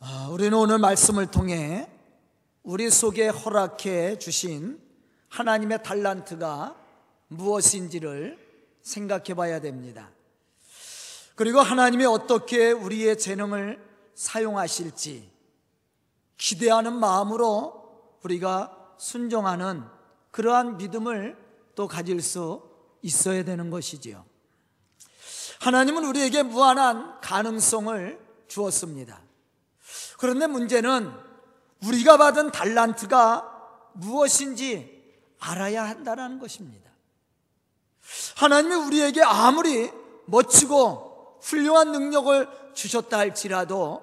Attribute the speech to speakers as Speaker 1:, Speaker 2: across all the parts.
Speaker 1: 아, 우리는 오늘 말씀을 통해 우리 속에 허락해 주신 하나님의 달란트가 무엇인지를 생각해 봐야 됩니다. 그리고 하나님이 어떻게 우리의 재능을 사용하실지 기대하는 마음으로 우리가 순종하는 그러한 믿음을 또 가질 수 있어야 되는 것이지요. 하나님은 우리에게 무한한 가능성을 주었습니다. 그런데 문제는 우리가 받은 달란트가 무엇인지 알아야 한다는 것입니다. 하나님이 우리에게 아무리 멋지고 훌륭한 능력을 주셨다 할지라도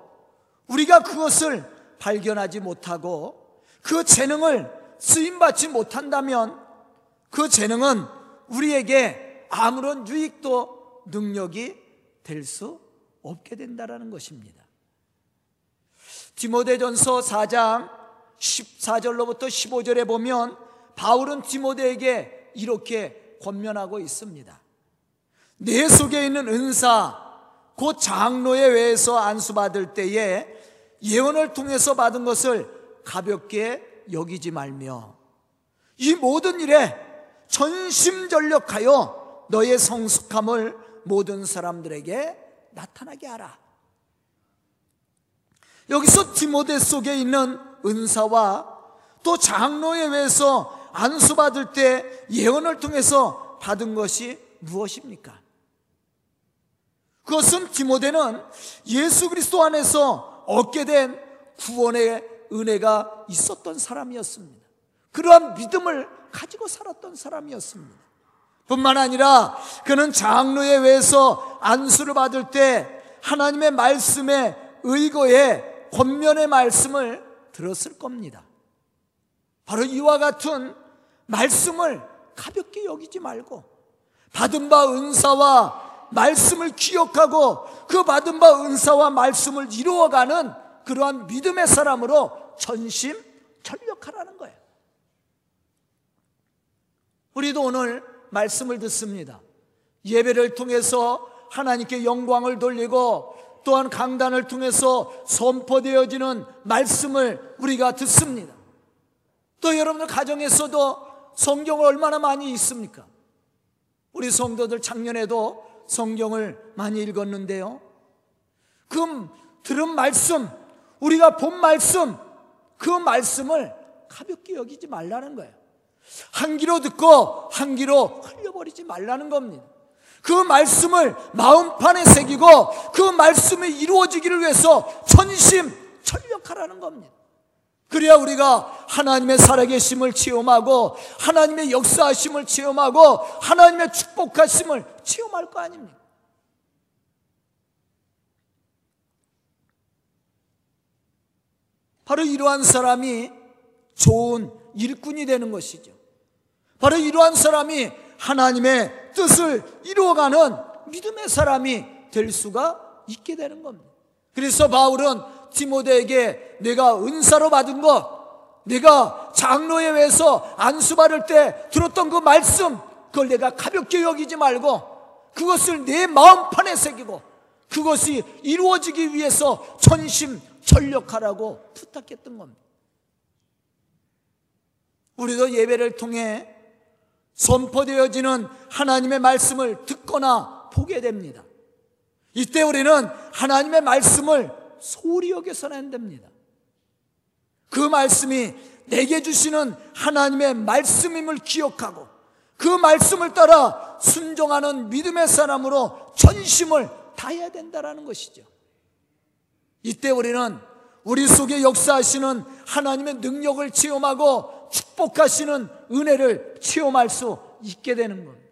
Speaker 1: 우리가 그것을 발견하지 못하고 그 재능을 쓰임받지 못한다면 그 재능은 우리에게 아무런 유익도 능력이 될 수 없게 된다는 것입니다. 디모데전서 4장 14절로부터 15절에 보면 바울은 디모데에게 이렇게 권면하고 있습니다. 내 속에 있는 은사, 곧 장로의 외에서 안수받을 때에 예언을 통해서 받은 것을 가볍게 여기지 말며 이 모든 일에 전심전력하여 너의 성숙함을 모든 사람들에게 나타나게 하라. 여기서 디모데 속에 있는 은사와 또 장로에 의해서 안수받을 때 예언을 통해서 받은 것이 무엇입니까? 그것은 디모데는 예수 그리스도 안에서 얻게 된 구원의 은혜가 있었던 사람이었습니다. 그러한 믿음을 가지고 살았던 사람이었습니다. 뿐만 아니라 그는 장로에 의해서 안수를 받을 때 하나님의 말씀에 의거해 권면의 말씀을 들었을 겁니다. 바로 이와 같은 말씀을 가볍게 여기지 말고 받은 바 은사와 말씀을 기억하고 그 받은 바 은사와 말씀을 이루어가는 그러한 믿음의 사람으로 전심 전력하라는 거예요. 우리도 오늘 말씀을 듣습니다. 예배를 통해서 하나님께 영광을 돌리고 또한 강단을 통해서 선포되어지는 말씀을 우리가 듣습니다. 또 여러분들 가정에서도 성경을 얼마나 많이 읽습니까? 우리 성도들 작년에도 성경을 많이 읽었는데요. 그 들은 말씀, 우리가 본 말씀, 그 말씀을 가볍게 여기지 말라는 거예요. 한 귀로 듣고 한 귀로 흘려버리지 말라는 겁니다. 그 말씀을 마음판에 새기고 그 말씀이 이루어지기를 위해서 전심 전력하라는 겁니다. 그래야 우리가 하나님의 살아계심을 체험하고 하나님의 역사하심을 체험하고 하나님의 축복하심을 체험할 거 아닙니까? 바로 이러한 사람이 좋은 일꾼이 되는 것이죠. 바로 이러한 사람이 하나님의 뜻을 이루어가는 믿음의 사람이 될 수가 있게 되는 겁니다. 그래서 바울은 디모데에게 내가 은사로 받은 것, 내가 장로에 의해서 안수 받을 때 들었던 그 말씀, 그걸 내가 가볍게 여기지 말고 그것을 내 마음판에 새기고 그것이 이루어지기 위해서 전심 전력하라고 부탁했던 겁니다. 우리도 예배를 통해 선포되어지는 하나님의 말씀을 듣거나 보게 됩니다. 이때 우리는 하나님의 말씀을 소리 여겨서는 안 됩니다. 그 말씀이 내게 주시는 하나님의 말씀임을 기억하고 그 말씀을 따라 순종하는 믿음의 사람으로 전심을 다해야 된다는 것이죠. 이때 우리는 우리 속에 역사하시는 하나님의 능력을 체험하고 축복하시는 은혜를 체험할 수 있게 되는 겁니다.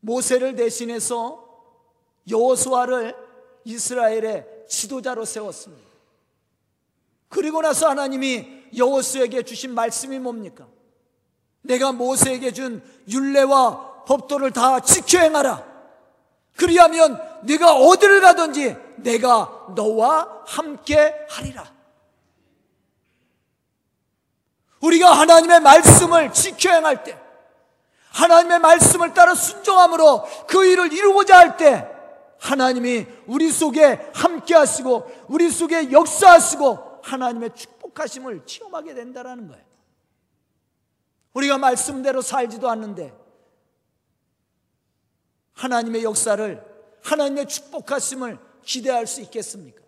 Speaker 1: 모세를 대신해서 여호수아를 이스라엘의 지도자로 세웠습니다. 그리고 나서 하나님이 여호수에게 주신 말씀이 뭡니까? 내가 모세에게 준 율례와 법도를 다 지켜 행하라. 그리하면 네가 어디를 가든지 내가 너와 함께 하리라. 우리가 하나님의 말씀을 지켜 행할 때, 하나님의 말씀을 따라 순종함으로 그 일을 이루고자 할 때, 하나님이 우리 속에 함께 하시고 우리 속에 역사하시고 하나님의 축복하심을 체험하게 된다라는 거예요. 우리가 말씀대로 살지도 않는데 하나님의 역사를 하나님의 축복하심을 기대할 수 있겠습니까?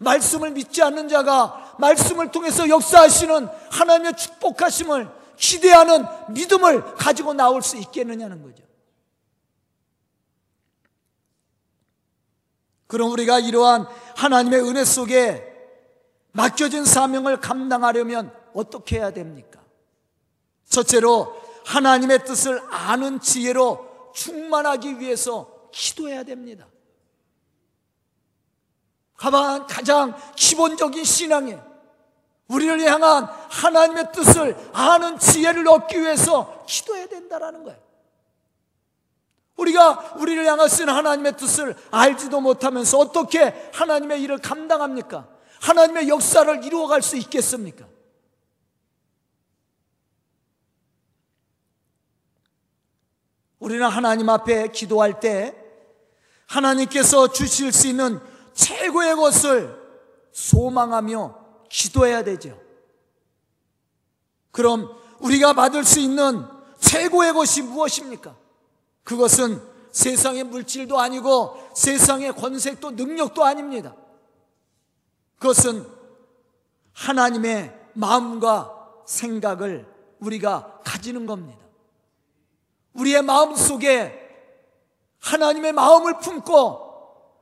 Speaker 1: 말씀을 믿지 않는 자가 말씀을 통해서 역사하시는 하나님의 축복하심을 기대하는 믿음을 가지고 나올 수 있겠느냐는 거죠. 그럼 우리가 이러한 하나님의 은혜 속에 맡겨진 사명을 감당하려면 어떻게 해야 됩니까? 첫째로 하나님의 뜻을 아는 지혜로 충만하기 위해서 기도해야 됩니다. 가만 가장 기본적인 신앙에 우리를 향한 하나님의 뜻을 아는 지혜를 얻기 위해서 기도해야 된다라는 거예요. 우리가 우리를 향하신 하나님의 뜻을 알지도 못하면서 어떻게 하나님의 일을 감당합니까? 하나님의 역사를 이루어갈 수 있겠습니까? 우리는 하나님 앞에 기도할 때 하나님께서 주실 수 있는 최고의 것을 소망하며 기도해야 되죠. 그럼 우리가 받을 수 있는 최고의 것이 무엇입니까? 그것은 세상의 물질도 아니고 세상의 권색도 능력도 아닙니다. 그것은 하나님의 마음과 생각을 우리가 가지는 겁니다. 우리의 마음 속에 하나님의 마음을 품고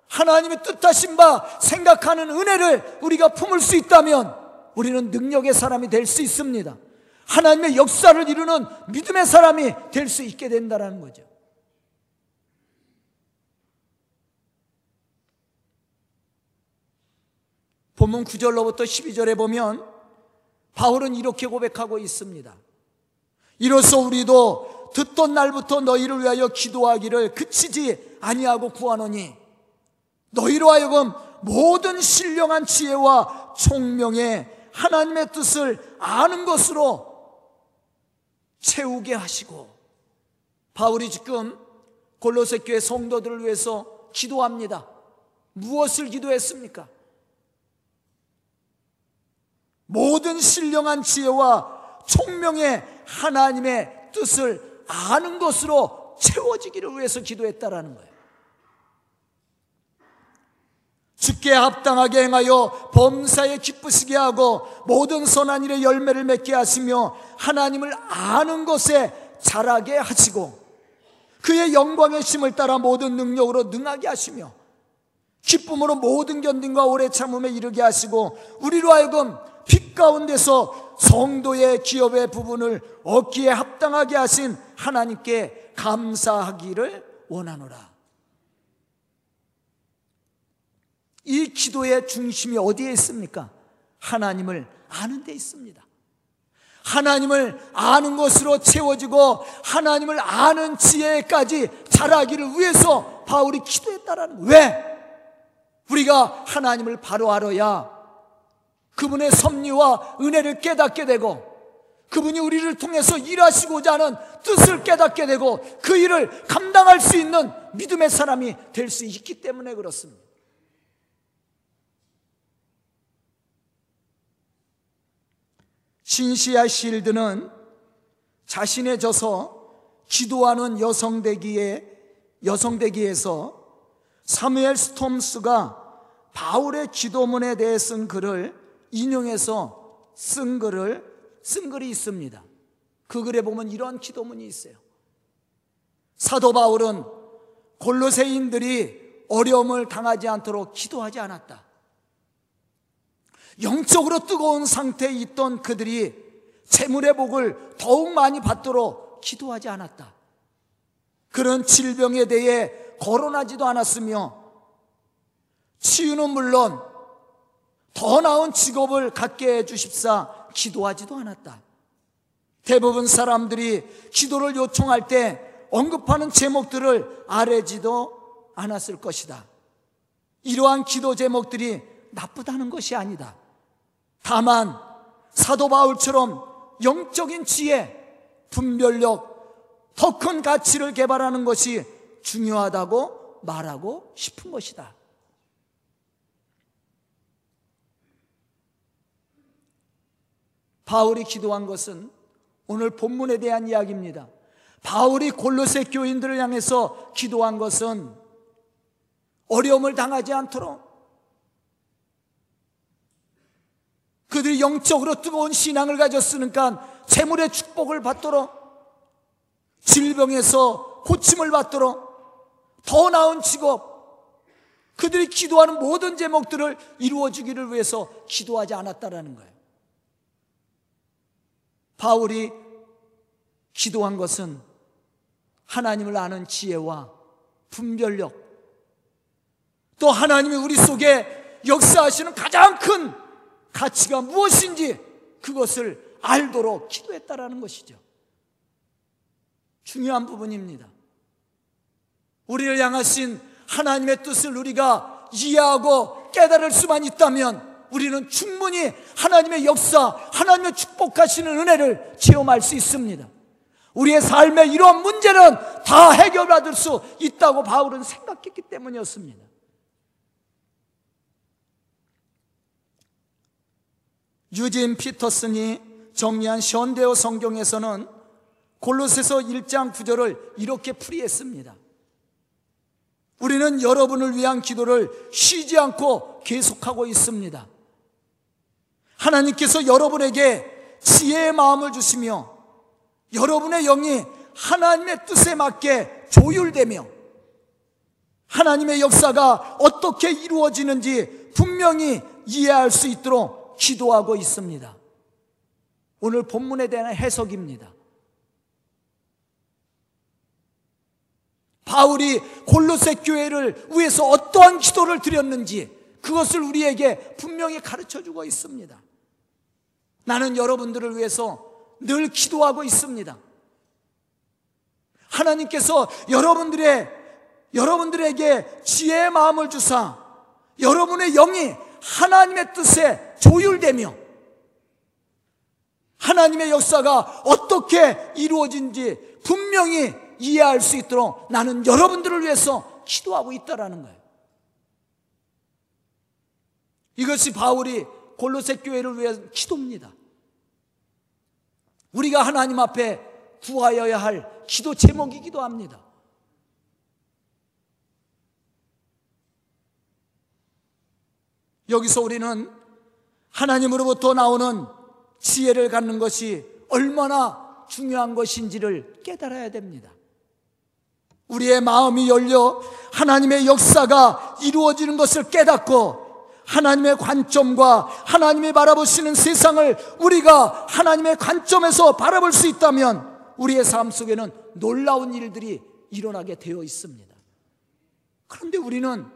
Speaker 1: 하나님의 뜻하신 바 생각하는 은혜를 우리가 품을 수 있다면 우리는 능력의 사람이 될 수 있습니다. 하나님의 역사를 이루는 믿음의 사람이 될 수 있게 된다는 거죠. 본문 9절로부터 12절에 보면 바울은 이렇게 고백하고 있습니다. 이로써 우리도 듣던 날부터 너희를 위하여 기도하기를 그치지 아니하고 구하노니 너희로 하여금 모든 신령한 지혜와 총명의 하나님의 뜻을 아는 것으로 채우게 하시고 바울이 지금 골로새 교회 성도들을 위해서 기도합니다. 무엇을 기도했습니까? 모든 신령한 지혜와 총명의 하나님의 뜻을 아는 것으로 채워지기를 위해서 기도했다라는 거예요. 주께 합당하게 행하여 범사에 기쁘시게 하고 모든 선한 일의 열매를 맺게 하시며 하나님을 아는 것에 자라게 하시고 그의 영광의 심을 따라 모든 능력으로 능하게 하시며 기쁨으로 모든 견딘과 오래 참음에 이르게 하시고 우리로 하여금 빛 가운데서 성도의 기업의 부분을 얻기에 합당하게 하신 하나님께 감사하기를 원하노라. 이 기도의 중심이 어디에 있습니까? 하나님을 아는 데 있습니다. 하나님을 아는 것으로 채워지고 하나님을 아는 지혜까지 자라기를 위해서 바울이 기도했다라는 거예요. 왜? 우리가 하나님을 바로 알아야 그분의 섭리와 은혜를 깨닫게 되고 그분이 우리를 통해서 일하시고자 하는 뜻을 깨닫게 되고 그 일을 감당할 수 있는 믿음의 사람이 될 수 있기 때문에 그렇습니다. 신시아 실드는 자신의 져서 기도하는 여성대기에 여성대기에서 사무엘 스톰스가 바울의 기도문에 대해 쓴 글을 인용해서 쓴 글을 쓴 글이 있습니다. 그 글에 보면 이런 기도문이 있어요. 사도 바울은 골로새인들이 어려움을 당하지 않도록 기도하지 않았다. 영적으로 뜨거운 상태에 있던 그들이 재물의 복을 더욱 많이 받도록 기도하지 않았다. 그런 질병에 대해 거론하지도 않았으며 치유는 물론 더 나은 직업을 갖게 해 주십사 기도하지도 않았다. 대부분 사람들이 기도를 요청할 때 언급하는 제목들을 아래지도 않았을 것이다. 이러한 기도 제목들이 나쁘다는 것이 아니다. 다만 사도 바울처럼 영적인 지혜, 분별력, 더 큰 가치를 개발하는 것이 중요하다고 말하고 싶은 것이다. 바울이 기도한 것은 오늘 본문에 대한 이야기입니다. 바울이 골로새 교인들을 향해서 기도한 것은 어려움을 당하지 않도록 그들이 영적으로 뜨거운 신앙을 가졌으니까 재물의 축복을 받도록 질병에서 고침을 받도록 더 나은 직업 그들이 기도하는 모든 제목들을 이루어 주기를 위해서 기도하지 않았다라는 거예요. 바울이 기도한 것은 하나님을 아는 지혜와 분별력 또 하나님이 우리 속에 역사하시는 가장 큰 가치가 무엇인지 그것을 알도록 기도했다라는 것이죠. 중요한 부분입니다. 우리를 향하신 하나님의 뜻을 우리가 이해하고 깨달을 수만 있다면 우리는 충분히 하나님의 역사, 하나님의 축복하시는 은혜를 체험할 수 있습니다. 우리의 삶의 이러한 문제는 다 해결받을 수 있다고 바울은 생각했기 때문이었습니다. 유진 피터슨이 정리한 션데어 성경에서는 골로새서 1장 9절을 이렇게 풀이했습니다. 우리는 여러분을 위한 기도를 쉬지 않고 계속하고 있습니다. 하나님께서 여러분에게 지혜의 마음을 주시며 여러분의 영이 하나님의 뜻에 맞게 조율되며 하나님의 역사가 어떻게 이루어지는지 분명히 이해할 수 있도록 기도하고 있습니다. 오늘 본문에 대한 해석입니다. 바울이 골로새 교회를 위해서 어떠한 기도를 드렸는지 그것을 우리에게 분명히 가르쳐 주고 있습니다. 나는 여러분들을 위해서 늘 기도하고 있습니다. 하나님께서 여러분들의 여러분들에게 지혜의 마음을 주사 여러분의 영이 하나님의 뜻에 조율되며 하나님의 역사가 어떻게 이루어진지 분명히 이해할 수 있도록 나는 여러분들을 위해서 기도하고 있다라는 거예요. 이것이 바울이 골로새 교회를 위해 기도입니다. 우리가 하나님 앞에 구하여야 할 기도 제목이기도 합니다. 여기서 우리는 하나님으로부터 나오는 지혜를 갖는 것이 얼마나 중요한 것인지를 깨달아야 됩니다. 우리의 마음이 열려 하나님의 역사가 이루어지는 것을 깨닫고 하나님의 관점과 하나님이 바라보시는 세상을 우리가 하나님의 관점에서 바라볼 수 있다면 우리의 삶 속에는 놀라운 일들이 일어나게 되어 있습니다. 그런데 우리는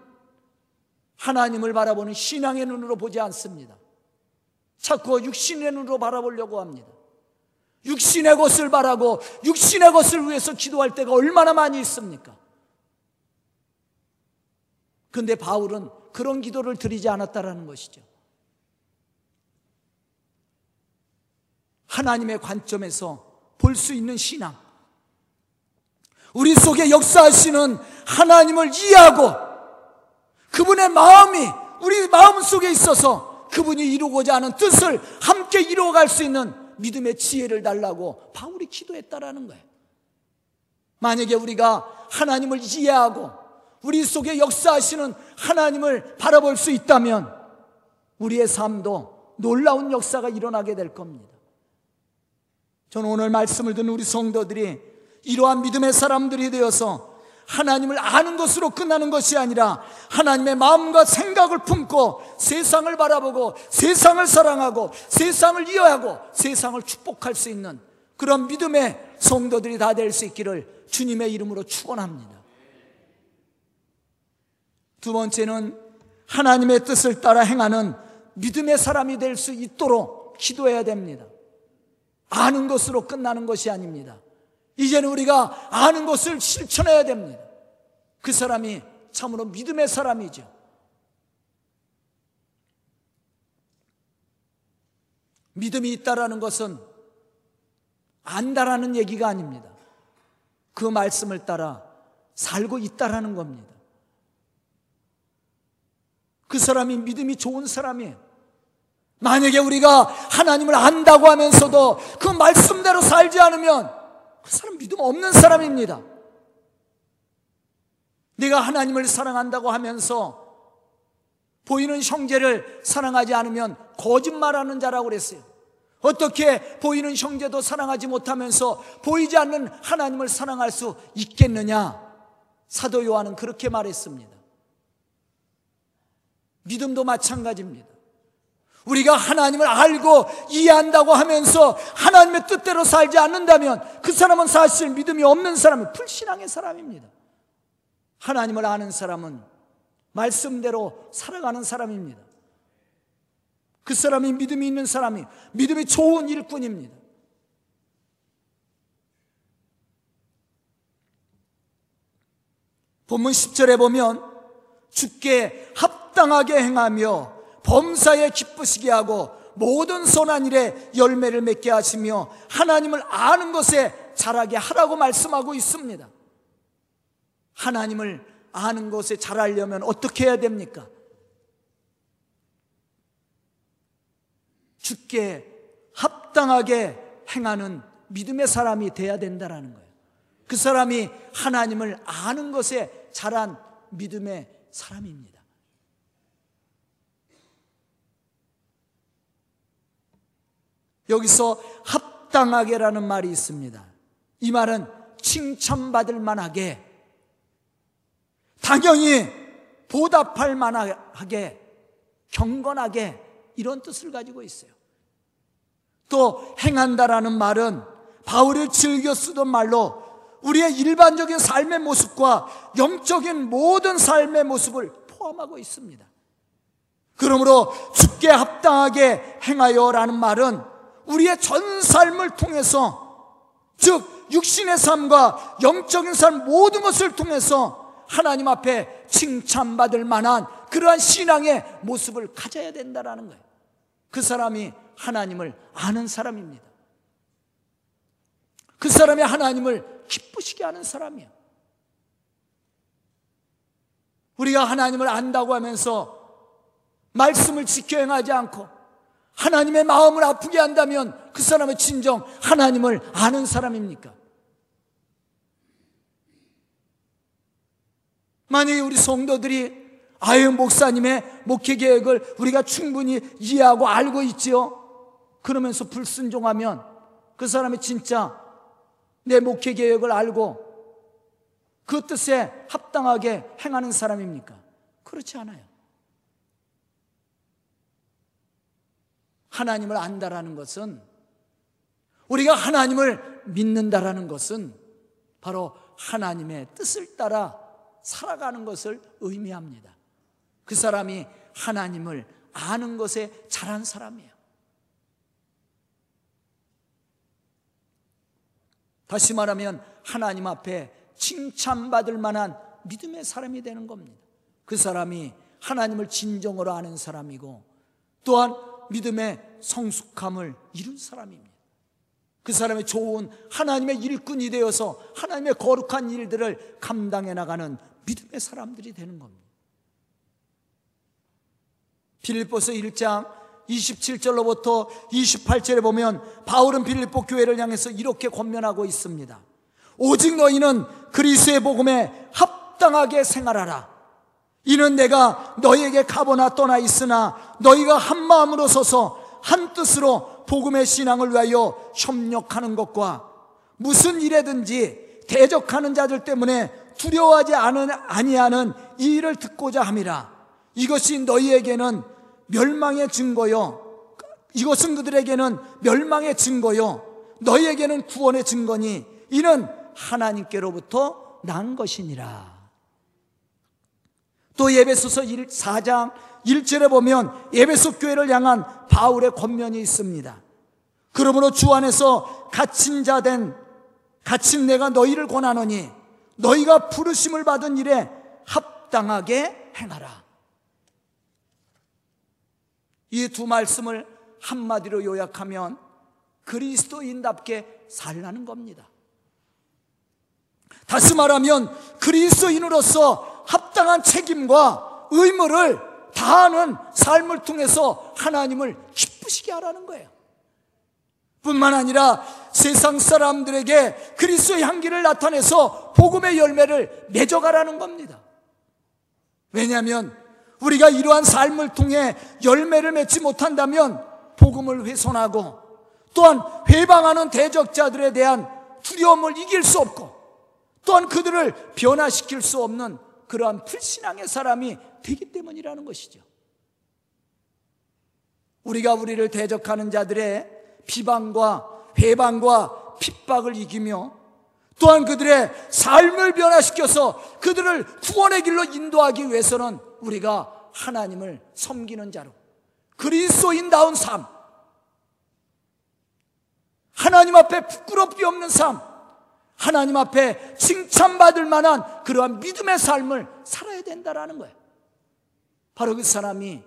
Speaker 1: 하나님을 바라보는 신앙의 눈으로 보지 않습니다. 자꾸 육신의 눈으로 바라보려고 합니다. 육신의 것을 바라고 육신의 것을 위해서 기도할 때가 얼마나 많이 있습니까? 근데 바울은 그런 기도를 드리지 않았다라는 것이죠. 하나님의 관점에서 볼 수 있는 신앙. 우리 속에 역사하시는 하나님을 이해하고 그분의 마음이 우리 마음 속에 있어서 그분이 이루고자 하는 뜻을 함께 이루어갈 수 있는 믿음의 지혜를 달라고 바울이 기도했다라는 거예요. 만약에 우리가 하나님을 이해하고 우리 속에 역사하시는 하나님을 바라볼 수 있다면 우리의 삶도 놀라운 역사가 일어나게 될 겁니다. 저는 오늘 말씀을 듣는 우리 성도들이 이러한 믿음의 사람들이 되어서 하나님을 아는 것으로 끝나는 것이 아니라 하나님의 마음과 생각을 품고 세상을 바라보고 세상을 사랑하고 세상을 이해하고 세상을 축복할 수 있는 그런 믿음의 성도들이 다 될 수 있기를 주님의 이름으로 축원합니다. 두 번째는 하나님의 뜻을 따라 행하는 믿음의 사람이 될 수 있도록 기도해야 됩니다. 아는 것으로 끝나는 것이 아닙니다. 이제는 우리가 아는 것을 실천해야 됩니다. 그 사람이 참으로 믿음의 사람이죠. 믿음이 있다라는 것은 안다라는 얘기가 아닙니다. 그 말씀을 따라 살고 있다라는 겁니다. 그 사람이 믿음이 좋은 사람이에요. 만약에 우리가 하나님을 안다고 하면서도 그 말씀대로 살지 않으면 그 사람 믿음 없는 사람입니다. 내가 하나님을 사랑한다고 하면서 보이는 형제를 사랑하지 않으면 거짓말하는 자라고 그랬어요. 어떻게 보이는 형제도 사랑하지 못하면서 보이지 않는 하나님을 사랑할 수 있겠느냐? 사도 요한은 그렇게 말했습니다. 믿음도 마찬가지입니다. 우리가 하나님을 알고 이해한다고 하면서 하나님의 뜻대로 살지 않는다면 그 사람은 사실 믿음이 없는 사람이 불신앙의 사람입니다. 하나님을 아는 사람은 말씀대로 살아가는 사람입니다. 그 사람이 믿음이 있는 사람이 믿음이 좋은 일꾼입니다. 본문 10절에 보면 주께 합당하게 행하며 범사에 기쁘시게 하고 모든 선한 일에 열매를 맺게 하시며 하나님을 아는 것에 자라게 하라고 말씀하고 있습니다. 하나님을 아는 것에 잘하려면 어떻게 해야 됩니까? 주께 합당하게 행하는 믿음의 사람이 돼야 된다라는 거예요. 그 사람이 하나님을 아는 것에 자란 믿음의 사람입니다. 여기서 합당하게라는 말이 있습니다. 이 말은 칭찬받을 만하게 당연히 보답할 만하게 경건하게 이런 뜻을 가지고 있어요. 또 행한다라는 말은 바울이 즐겨 쓰던 말로 우리의 일반적인 삶의 모습과 영적인 모든 삶의 모습을 포함하고 있습니다. 그러므로 죽게 합당하게 행하여라는 말은 우리의 전 삶을 통해서 즉 육신의 삶과 영적인 삶 모든 것을 통해서 하나님 앞에 칭찬받을 만한 그러한 신앙의 모습을 가져야 된다라는 거예요. 그 사람이 하나님을 아는 사람입니다. 그 사람이 하나님을 기쁘시게 하는 사람이야. 우리가 하나님을 안다고 하면서 말씀을 지켜 행하지 않고 하나님의 마음을 아프게 한다면 그 사람은 진정 하나님을 아는 사람입니까? 만약에 우리 성도들이 아유 목사님의 목회 계획을 우리가 충분히 이해하고 알고 있지요. 그러면서 불순종하면 그 사람이 진짜 내 목회 계획을 알고 그 뜻에 합당하게 행하는 사람입니까? 그렇지 않아요. 하나님을 안다라는 것은 우리가 하나님을 믿는다라는 것은 바로 하나님의 뜻을 따라 살아가는 것을 의미합니다. 그 사람이 하나님을 아는 것에 잘한 사람이에요. 다시 말하면 하나님 앞에 칭찬받을 만한 믿음의 사람이 되는 겁니다. 그 사람이 하나님을 진정으로 아는 사람이고 또한 믿음의 성숙함을 이룬 사람입니다. 그 사람의 좋은 하나님의 일꾼이 되어서 하나님의 거룩한 일들을 감당해 나가는 믿음의 사람들이 되는 겁니다. 빌립보서 1장 27절로부터 28절에 보면 바울은 빌립보 교회를 향해서 이렇게 권면하고 있습니다. 오직 너희는 그리스의 복음에 합당하게 생활하라. 이는 내가 너희에게 가보나 떠나 있으나 너희가 한 마음으로 서서 한 뜻으로 복음의 신앙을 위하여 협력하는 것과 무슨 일에든지 대적하는 자들 때문에 두려워하지 않은 아니하는 이 일을 듣고자 함이라. 이것이 너희에게는 멸망의 증거요. 이것은 그들에게는 멸망의 증거요. 너희에게는 구원의 증거니 이는 하나님께로부터 난 것이니라. 또 예배소서 4장 1절에 보면 예배소 교회를 향한 바울의 권면이 있습니다. 그러므로 주 안에서 갇힌 자 된 갇힌 내가 너희를 권하노니 너희가 부르심을 받은 일에 합당하게 행하라. 이 두 말씀을 한마디로 요약하면 그리스도인답게 살라는 겁니다. 다시 말하면 그리스도인으로서 합당한 책임과 의무를 다하는 삶을 통해서 하나님을 기쁘시게 하라는 거예요. 뿐만 아니라 세상 사람들에게 그리스도의 향기를 나타내서 복음의 열매를 맺어가라는 겁니다. 왜냐하면 우리가 이러한 삶을 통해 열매를 맺지 못한다면 복음을 훼손하고 또한 회방하는 대적자들에 대한 두려움을 이길 수 없고 또한 그들을 변화시킬 수 없는 그러한 불신앙의 사람이 되기 때문이라는 것이죠. 우리가 우리를 대적하는 자들의 비방과 회방과 핍박을 이기며 또한 그들의 삶을 변화시켜서 그들을 구원의 길로 인도하기 위해서는 우리가 하나님을 섬기는 자로 그리스도인다운 삶 하나님 앞에 부끄럽게 없는 삶 하나님 앞에 칭찬받을 만한 그러한 믿음의 삶을 살아야 된다라는 거예요. 바로 그 사람이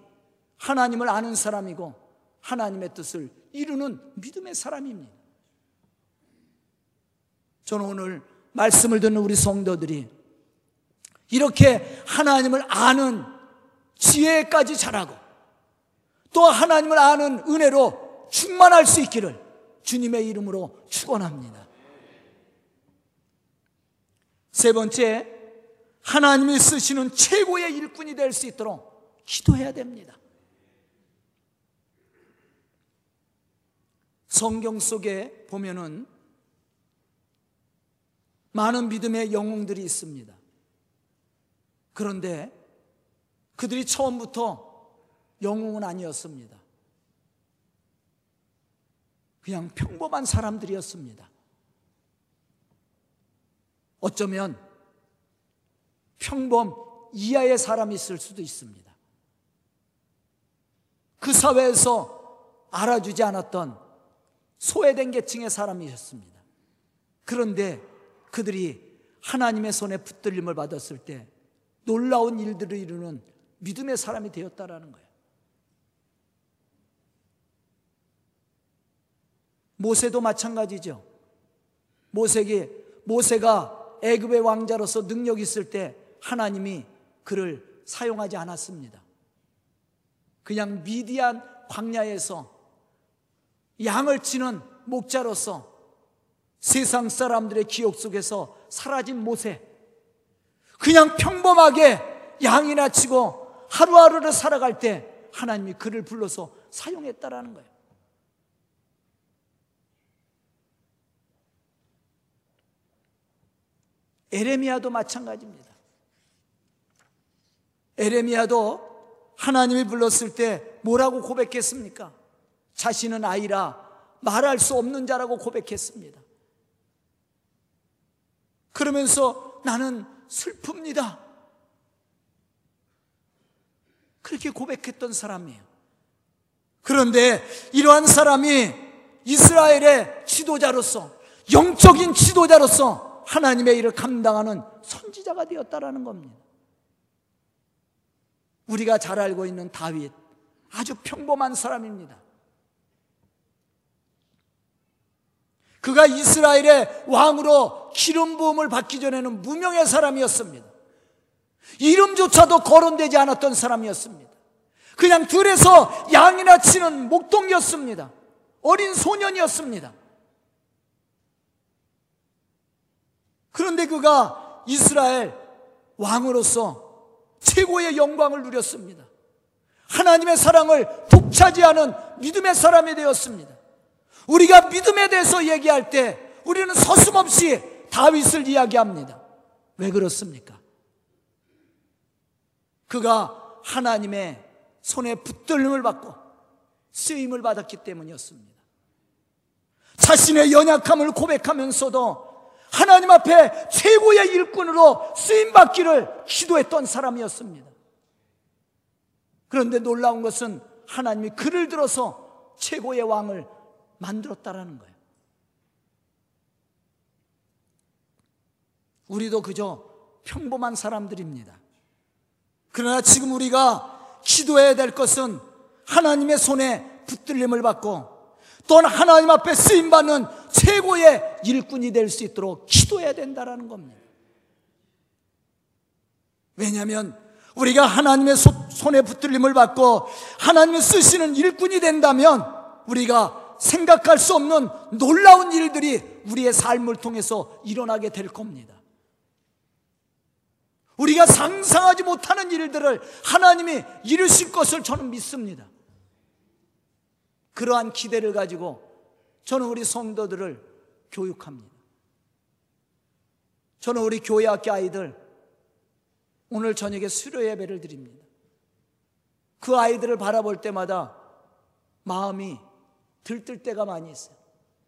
Speaker 1: 하나님을 아는 사람이고 하나님의 뜻을 이루는 믿음의 사람입니다. 저는 오늘 말씀을 듣는 우리 성도들이 이렇게 하나님을 아는 지혜까지 자라고 또 하나님을 아는 은혜로 충만할 수 있기를 주님의 이름으로 축원합니다. 세 번째, 하나님이 쓰시는 최고의 일꾼이 될 수 있도록 기도해야 됩니다. 성경 속에 보면은 많은 믿음의 영웅들이 있습니다. 그런데 그들이 처음부터 영웅은 아니었습니다. 그냥 평범한 사람들이었습니다. 어쩌면 평범 이하의 사람이 있을 수도 있습니다. 그 사회에서 알아주지 않았던 소외된 계층의 사람이셨습니다. 그런데 그들이 하나님의 손에 붙들림을 받았을 때 놀라운 일들을 이루는 믿음의 사람이 되었다라는 거예요. 모세도 마찬가지죠. 모세기 모세가 애굽의 왕자로서 능력 있을 때 하나님이 그를 사용하지 않았습니다. 그냥 미디안 광야에서 양을 치는 목자로서 세상 사람들의 기억 속에서 사라진 모세. 그냥 평범하게 양이나 치고 하루하루를 살아갈 때 하나님이 그를 불러서 사용했다라는 거예요. 에레미야도 마찬가지입니다. 에레미야도 하나님이 불렀을 때 뭐라고 고백했습니까? 자신은 아이라 말할 수 없는 자라고 고백했습니다. 그러면서 나는 슬픕니다. 그렇게 고백했던 사람이에요. 그런데 이러한 사람이 이스라엘의 지도자로서 영적인 지도자로서 하나님의 일을 감당하는 선지자가 되었다라는 겁니다. 우리가 잘 알고 있는 다윗 아주 평범한 사람입니다. 그가 이스라엘의 왕으로 기름 부음을 받기 전에는 무명의 사람이었습니다. 이름조차도 거론되지 않았던 사람이었습니다. 그냥 들에서 양이나 치는 목동이었습니다. 어린 소년이었습니다. 그런데 그가 이스라엘 왕으로서 최고의 영광을 누렸습니다. 하나님의 사랑을 독차지하는 믿음의 사람이 되었습니다. 우리가 믿음에 대해서 얘기할 때 우리는 서슴없이 다윗을 이야기합니다. 왜 그렇습니까? 그가 하나님의 손에 붙들림을 받고 쓰임을 받았기 때문이었습니다. 자신의 연약함을 고백하면서도 하나님 앞에 최고의 일꾼으로 쓰임 받기를 기도했던 사람이었습니다. 그런데 놀라운 것은 하나님이 그를 들어서 최고의 왕을 만들었다라는 거예요. 우리도 그저 평범한 사람들입니다. 그러나 지금 우리가 기도해야 될 것은 하나님의 손에 붙들림을 받고 또는 하나님 앞에 쓰임 받는 최고의 일꾼이 될 수 있도록 기도해야 된다라는 겁니다. 왜냐하면 우리가 하나님의 손에 붙들림을 받고 하나님의 쓰시는 일꾼이 된다면 우리가 생각할 수 없는 놀라운 일들이 우리의 삶을 통해서 일어나게 될 겁니다. 우리가 상상하지 못하는 일들을 하나님이 이루실 것을 저는 믿습니다. 그러한 기대를 가지고 저는 우리 성도들을 교육합니다. 저는 우리 교회 학교 아이들 오늘 저녁에 수료 예배를 드립니다. 그 아이들을 바라볼 때마다 마음이 들뜰 때가 많이 있어요.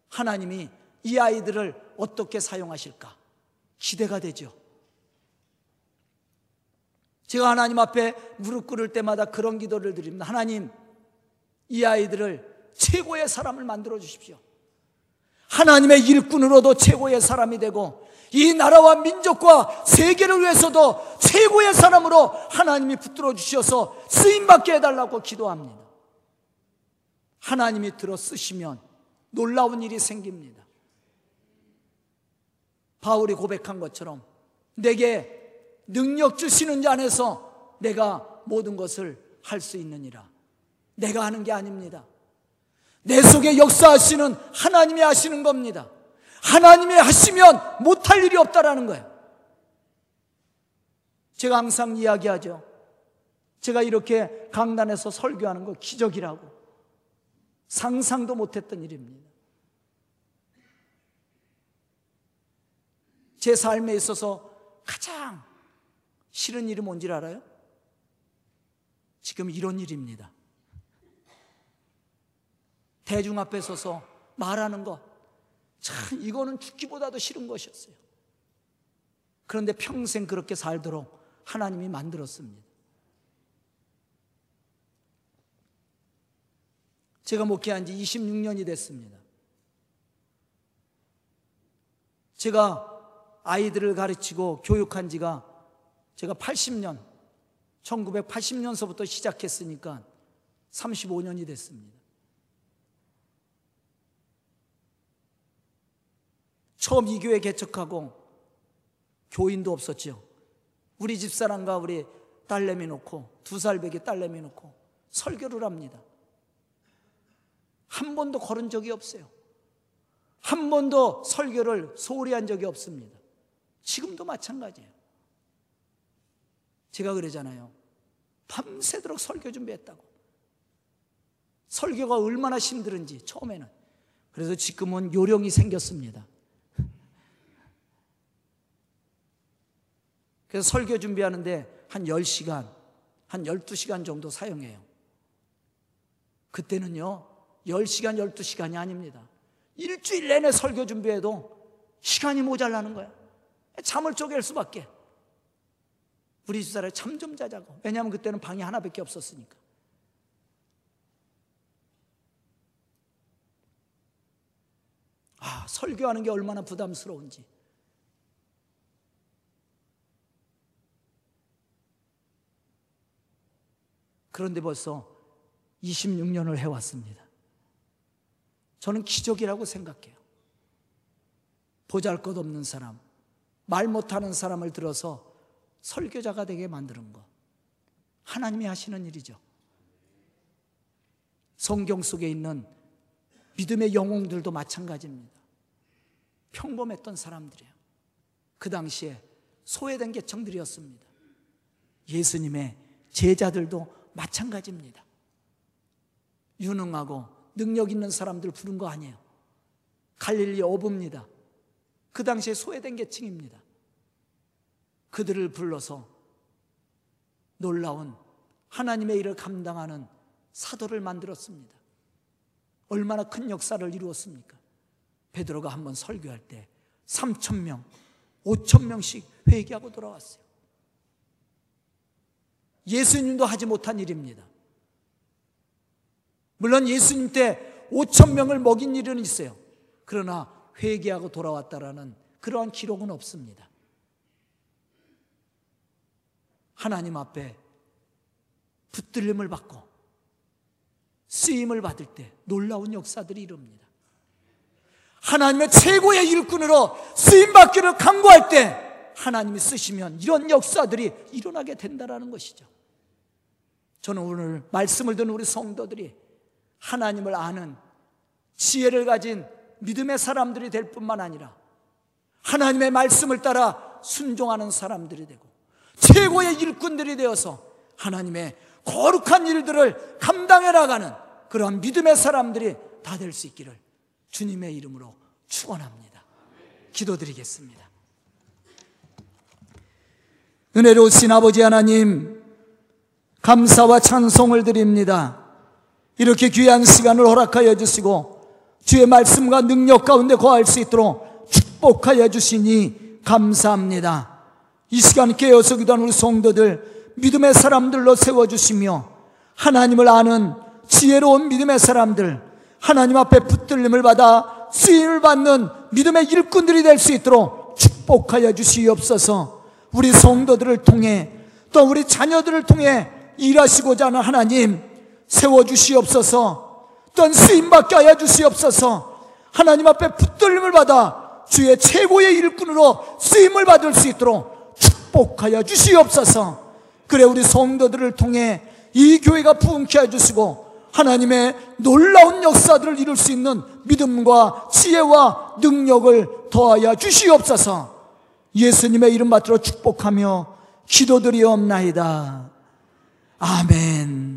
Speaker 1: 하나님이 이 아이들을 어떻게 사용하실까 기대가 되죠. 제가 하나님 앞에 무릎 꿇을 때마다 그런 기도를 드립니다. 하나님, 이 아이들을 최고의 사람을 만들어 주십시오. 하나님의 일꾼으로도 최고의 사람이 되고 이 나라와 민족과 세계를 위해서도 최고의 사람으로 하나님이 붙들어 주셔서 쓰임 받게 해달라고 기도합니다. 하나님이 들어 쓰시면 놀라운 일이 생깁니다. 바울이 고백한 것처럼 내게 능력 주시는 자 안에서 내가 모든 것을 할 수 있느니라. 내가 하는 게 아닙니다. 내 속에 역사하시는 하나님이 하시는 겁니다. 하나님이 하시면 못할 일이 없다라는 거예요. 제가 항상 이야기하죠. 제가 이렇게 강단에서 설교하는 거 기적이라고. 상상도 못했던 일입니다. 제 삶에 있어서 가장 싫은 일이 뭔지 알아요? 지금 이런 일입니다. 대중 앞에 서서 말하는 것. 참, 이거는 죽기보다도 싫은 것이었어요. 그런데 평생 그렇게 살도록 하나님이 만들었습니다. 제가 목회한 지 26년이 됐습니다. 제가 아이들을 가르치고 교육한 지가 제가 80년, 1980년서부터 시작했으니까 35년이 됐습니다. 처음 이 교회 개척하고 교인도 없었죠. 우리 집사람과 우리 딸내미 놓고 두 살배기 딸내미 놓고 설교를 합니다. 한 번도 걸은 적이 없어요. 한 번도 설교를 소홀히 한 적이 없습니다. 지금도 마찬가지예요. 제가 그러잖아요. 밤새도록 설교 준비했다고. 설교가 얼마나 힘들은지 처음에는. 그래서 지금은 요령이 생겼습니다. 그래서 설교 준비하는데 한 10시간, 한 12시간 정도 사용해요. 그때는요, 10시간, 12시간이 아닙니다. 일주일 내내 설교 준비해도 시간이 모자라는 거야. 잠을 쪼갤 수밖에. 우리 집사람이 잠 좀 자자고. 왜냐하면 그때는 방이 하나밖에 없었으니까. 아, 설교하는 게 얼마나 부담스러운지. 그런데 벌써 26년을 해왔습니다. 저는 기적이라고 생각해요. 보잘 것 없는 사람, 말 못하는 사람을 들어서 설교자가 되게 만드는 것. 하나님이 하시는 일이죠. 성경 속에 있는 믿음의 영웅들도 마찬가지입니다. 평범했던 사람들이에요. 그 당시에 소외된 계층들이었습니다. 예수님의 제자들도 마찬가지입니다. 유능하고 능력 있는 사람들 부른 거 아니에요. 갈릴리 어부입니다. 그 당시에 소외된 계층입니다. 그들을 불러서 놀라운 하나님의 일을 감당하는 사도를 만들었습니다. 얼마나 큰 역사를 이루었습니까? 베드로가 한번 설교할 때 3천 명, 5천 명씩 회개하고 돌아왔어요. 예수님도 하지 못한 일입니다. 물론 예수님 때 5천 명을 먹인 일은 있어요. 그러나 회개하고 돌아왔다라는 그러한 기록은 없습니다. 하나님 앞에 붙들림을 받고 쓰임을 받을 때 놀라운 역사들이 이룹니다. 하나님의 최고의 일꾼으로 쓰임 받기를 강구할 때 하나님이 쓰시면 이런 역사들이 일어나게 된다라는 것이죠. 저는 오늘 말씀을 듣는 우리 성도들이 하나님을 아는 지혜를 가진 믿음의 사람들이 될 뿐만 아니라 하나님의 말씀을 따라 순종하는 사람들이 되고 최고의 일꾼들이 되어서 하나님의 거룩한 일들을 감당해 나가는 그러한 믿음의 사람들이 다 될 수 있기를 주님의 이름으로 축원합니다. 기도드리겠습니다. 은혜로우신 아버지 하나님 감사와 찬송을 드립니다. 이렇게 귀한 시간을 허락하여 주시고 주의 말씀과 능력 가운데 거할 수 있도록 축복하여 주시니 감사합니다. 이 시간 깨어서 기도하는 우리 성도들 믿음의 사람들로 세워주시며 하나님을 아는 지혜로운 믿음의 사람들 하나님 앞에 붙들림을 받아 쓰임을 받는 믿음의 일꾼들이 될 수 있도록 축복하여 주시옵소서 우리 성도들을 통해 또 우리 자녀들을 통해 일하시고자 하는 하나님 세워주시옵소서. 또한 쓰임받게 하여 주시옵소서. 하나님 앞에 붙들림을 받아 주의 최고의 일꾼으로 쓰임을 받을 수 있도록 축복하여 주시옵소서. 그래 우리 성도들을 통해 이 교회가 부흥케 해주시고 하나님의 놀라운 역사들을 이룰 수 있는 믿음과 지혜와 능력을 더하여 주시옵소서. 예수님의 이름 받들어 축복하며 기도드리옵나이다. 아멘.